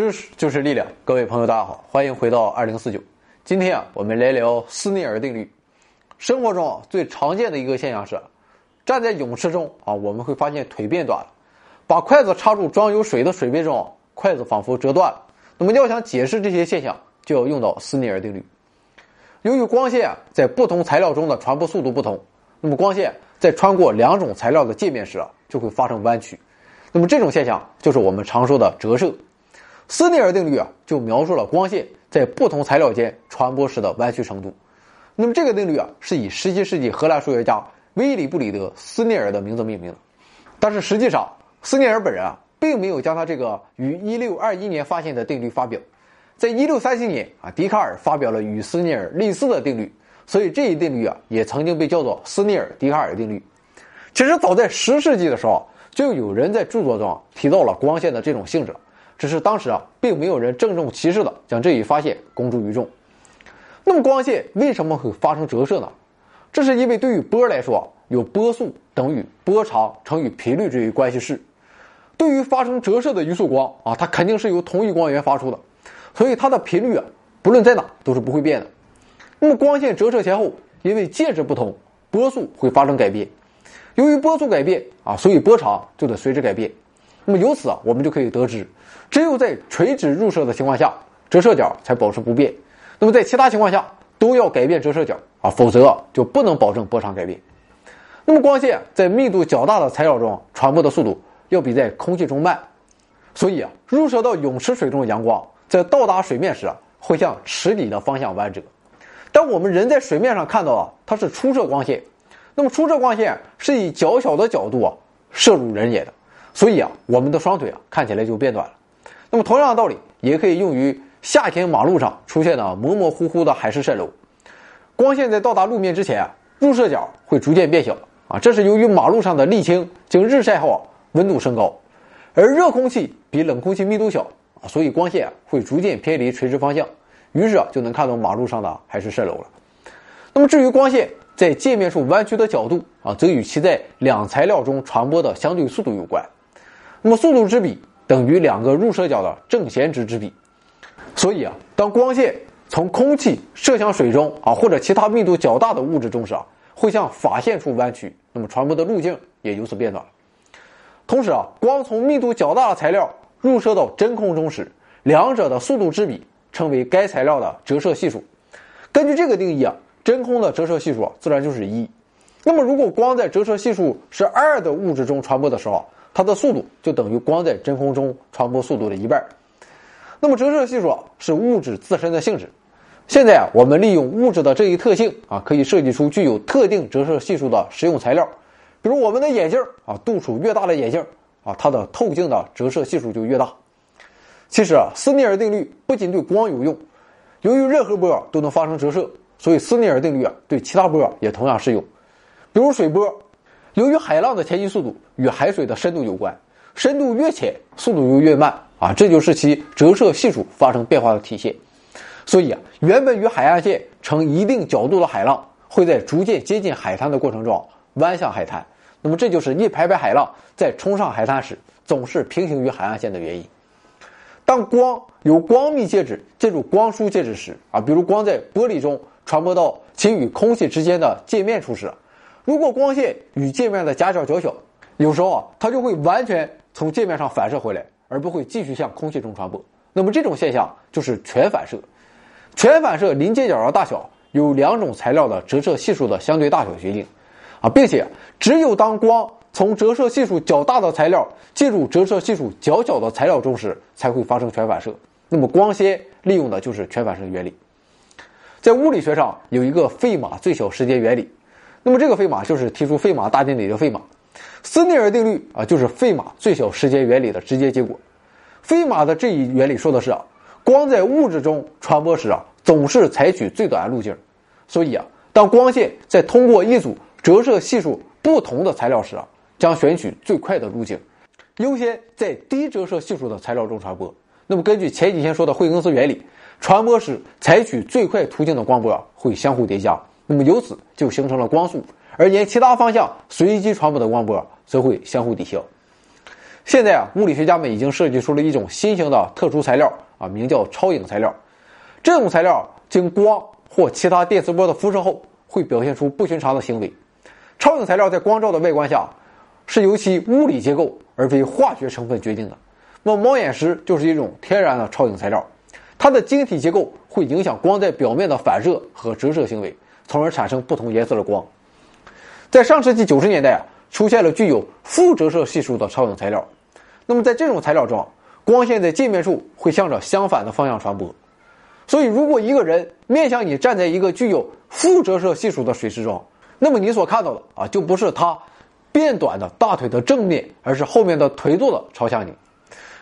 知识就是力量，各位朋友，大家好，欢迎回到二零四九。今天啊，我们来聊斯内尔定律。生活中啊，最常见的一个现象是，站在泳池中啊，我们会发现腿变短了。把筷子插入装有水的水杯中，筷子仿佛折断了。那么要想解释这些现象，就要用到斯内尔定律。由于光线在不同材料中的传播速度不同，那么光线在穿过两种材料的界面时啊，就会发生弯曲。那么这种现象就是我们常说的折射。斯内尔定律啊，就描述了光线在不同材料间传播时的弯曲程度。那么这个定律啊，是以17世纪荷兰数学家威利布里德斯内尔的名字命名的。但是实际上，斯内尔本人啊，并没有将他这个于1621年发现的定律发表。在1637年啊，笛卡尔发表了与斯内尔类似的定律，所以这一定律啊，也曾经被叫做斯内尔笛卡尔定律。其实早在10世纪的时候，就有人在著作中提到了光线的这种性质。只是当时啊，并没有人郑重其事的将这一发现公诸于众。那么光线为什么会发生折射呢？这是因为对于波来说，有波速等于波长乘以频率这一关系式。对于发生折射的一束光啊，它肯定是由同一光源发出的，所以它的频率啊，不论在哪都是不会变的。那么光线折射前后，因为介质不同，波速会发生改变。由于波速改变啊，所以波长就得随之改变。那么由此啊，我们就可以得知。只有在垂直入射的情况下，折射角才保持不变。那么在其他情况下都要改变折射角啊，否则就不能保证波长改变。那么光线在密度较大的材料中传播的速度要比在空气中慢，所以啊，入射到泳池水中的阳光在到达水面时啊，会向池底的方向弯折。当我们人在水面上看到啊它是出射光线，那么出射光线是以较小的角度啊射入人眼的，所以啊，我们的双腿啊看起来就变短了。那么同样的道理也可以用于夏天马路上出现的模模糊糊的海市蜃楼。光线在到达路面之前啊，入射角会逐渐变小啊，这是由于马路上的沥青经日晒后啊温度升高，而热空气比冷空气密度小啊，所以光线会逐渐偏离垂直方向，于是啊就能看到马路上的海市蜃楼了。那么至于光线在界面处弯曲的角度啊，则与其在两材料中传播的相对速度有关。那么速度之比。等于两个入射角的正弦值之比，所以啊，当光线从空气射向水中啊，或者其他密度较大的物质中时啊，会向法线处弯曲，那么传播的路径也由此变短了。同时啊，光从密度较大的材料入射到真空中时，两者的速度之比称为该材料的折射系数。根据这个定义啊，真空的折射系数自然就是一。那么如果光在折射系数是二的物质中传播的时候，它的速度就等于光在真空中传播速度的一半。那么折射系数啊是物质自身的性质。现在啊，我们利用物质的这一特性啊，可以设计出具有特定折射系数的实用材料。比如我们的眼镜啊，度数越大的眼镜啊，它的透镜的折射系数就越大。其实啊，斯内尔定律不仅对光有用，由于任何波都能发生折射，所以斯内尔定律啊对其他波也同样适用。比如水波。由于海浪的前进速度与海水的深度有关，深度越浅，速度就越慢啊，这就是其折射系数发生变化的体现。所以啊，原本与海岸线呈一定角度的海浪，会在逐渐接近海滩的过程中弯向海滩。那么，这就是一排排海浪在冲上海滩时总是平行于海岸线的原因。当光由光密介质进入光疏介质时啊，比如光在玻璃中传播到其与空气之间的界面处时。如果光线与界面的夹角较小，有时候啊，它就会完全从界面上反射回来，而不会继续向空气中传播。那么这种现象就是全反射。全反射临界角的大小由两种材料的折射系数的相对大小决定，啊，并且只有当光从折射系数较大的材料进入折射系数较小的材料中时，才会发生全反射。那么光纤利用的就是全反射原理。在物理学上有一个费马最小时间原理。那么这个费马就是提出费马大定理的费马，斯内尔定律啊就是费马最小时间原理的直接结果。费马的这一原理说的是啊，光在物质中传播时啊总是采取最短路径，所以啊当光线在通过一组折射系数不同的材料时啊，将选取最快的路径，优先在低折射系数的材料中传播。那么根据前几天说的惠更斯原理，传播时采取最快途径的光波啊会相互叠加。那么由此就形成了光速，而沿其他方向随机传播的光波则会相互抵消。现在啊，物理学家们已经设计出了一种新型的特殊材料啊，名叫超影材料。这种材料经光或其他电磁波的辐射后，会表现出不寻常的行为。超影材料在光照的外观下，是由其物理结构而非化学成分决定的。那么猫眼石就是一种天然的超影材料，它的晶体结构会影响光在表面的反射和折射行为，从而产生不同颜色的光。在上世纪九十年代啊，出现了具有负折射系数的超影材料。那么在这种材料中，光线在界面处会向着相反的方向传播。所以，如果一个人面向你站在一个具有负折射系数的水池中，那么你所看到的啊，就不是他变短的大腿的正面，而是后面的腿肚子朝向你。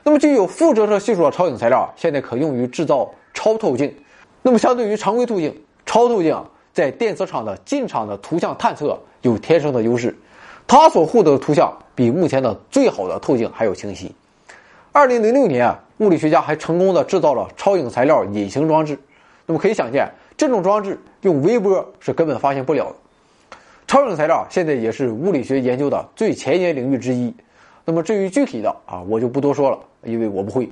那么，具有负折射系数的超影材料啊，现在可用于制造超透镜。那么，相对于常规透镜，超透镜啊，在电磁场的进场的图像探测有天生的优势，它所获得的图像比目前的最好的透镜还要清晰。二零零六年啊，物理学家还成功的制造了超影材料隐形装置。那么可以想见，这种装置用微波是根本发现不了的。超影材料现在也是物理学研究的最前沿领域之一。那么至于具体的啊，我就不多说了，因为我不会。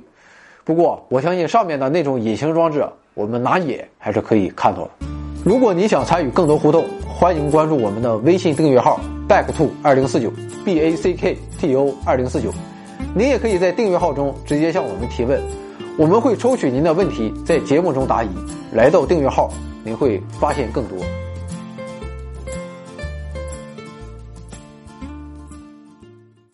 不过我相信上面的那种隐形装置，我们拿眼还是可以看到的。如果你想参与更多互动，欢迎关注我们的微信订阅号 back to 二零四九 b a c k t o 二零四九。您也可以在订阅号中直接向我们提问，我们会抽取您的问题在节目中答疑。来到订阅号，您会发现更多。